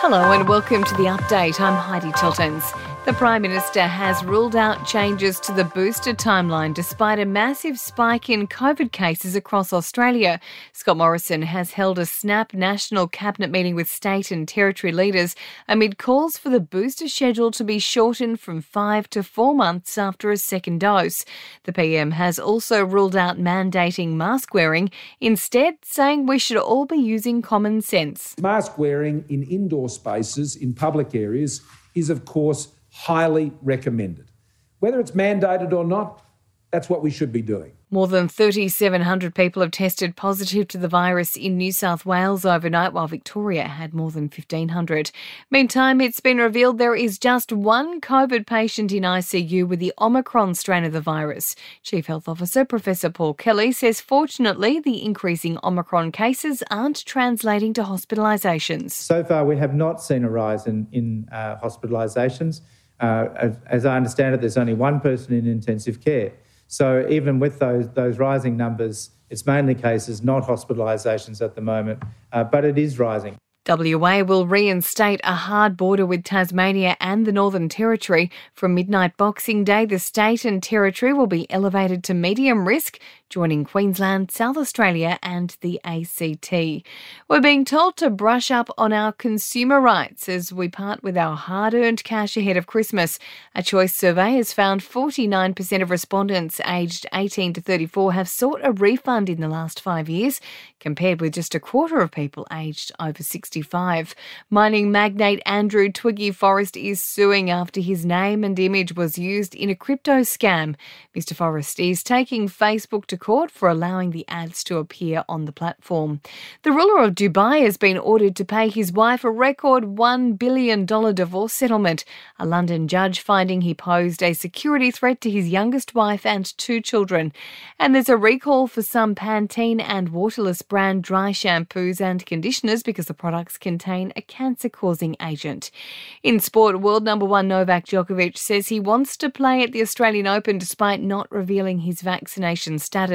Hello and welcome to the update. I'm Heidi Tiltons. The Prime Minister has ruled out changes to the booster timeline despite a massive spike in COVID cases across Australia. Scott Morrison has held a snap national cabinet meeting with state and territory leaders amid calls for the booster schedule to be shortened from five to four months after a second dose. The PM has also ruled out mandating mask wearing, instead, saying we should all be using common sense. Mask wearing in indoor spaces in public areas is, of course, highly recommended. Whether it's mandated or not, that's what we should be doing. More than 3,700 people have tested positive to the virus in New South Wales overnight, while Victoria had more than 1,500. Meantime, it's been revealed there is just one COVID patient in ICU with the Omicron strain of the virus. Chief Health Officer Professor Paul Kelly says fortunately the increasing Omicron cases aren't translating to hospitalisations. So far, we have not seen a rise in, in uh, hospitalisations. Uh, as, I understand it, there's only one person in intensive care. So even with those, those rising numbers, it's mainly cases, not hospitalisations at the moment, uh, but it is rising. WA will reinstate a hard border with Tasmania and the Northern Territory. From midnight Boxing Day, the state and territory will be elevated to medium risk, joining Queensland, South Australia, and the ACT. We're being told to brush up on our consumer rights as we part with our hard earned cash ahead of Christmas. A choice survey has found 49% of respondents aged 18 to 34 have sought a refund in the last five years, compared with just a quarter of people aged over 65. Mining magnate Andrew Twiggy Forrest is suing after his name and image was used in a crypto scam. Mr. Forrest is taking Facebook to court for allowing the ads to appear on the platform. The ruler of Dubai has been ordered to pay his wife a record $1 billion divorce settlement, a London judge finding he posed a security threat to his youngest wife and two children. And there's a recall for some Pantene and Waterless brand dry shampoos and conditioners because the products contain a cancer causing agent. In sport, world number one Novak Djokovic says he wants to play at the Australian Open despite not revealing his vaccination status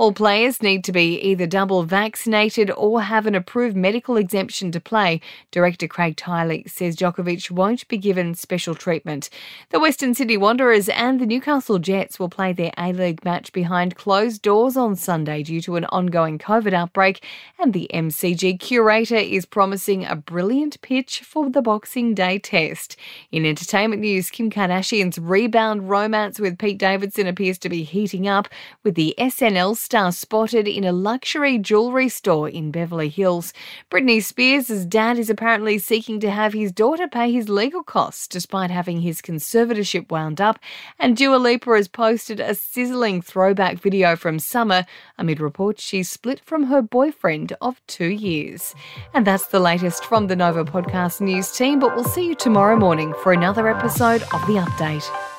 all players need to be either double vaccinated or have an approved medical exemption to play. Director Craig Tiley says Djokovic won't be given special treatment. The Western Sydney Wanderers and the Newcastle Jets will play their A League match behind closed doors on Sunday due to an ongoing COVID outbreak, and the MCG curator is promising a brilliant pitch for the Boxing Day test. In entertainment news, Kim Kardashian's rebound romance with Pete Davidson appears to be heating up, with the SNL star spotted in a luxury jewellery store in Beverly Hills. Britney Spears' dad is apparently seeking to have his daughter pay his legal costs despite having his conservatorship wound up. And Dua Lipa has posted a sizzling throwback video from summer amid reports she split from her boyfriend of two years. And that's the latest from the Nova Podcast News team, but we'll see you tomorrow morning for another episode of The Update.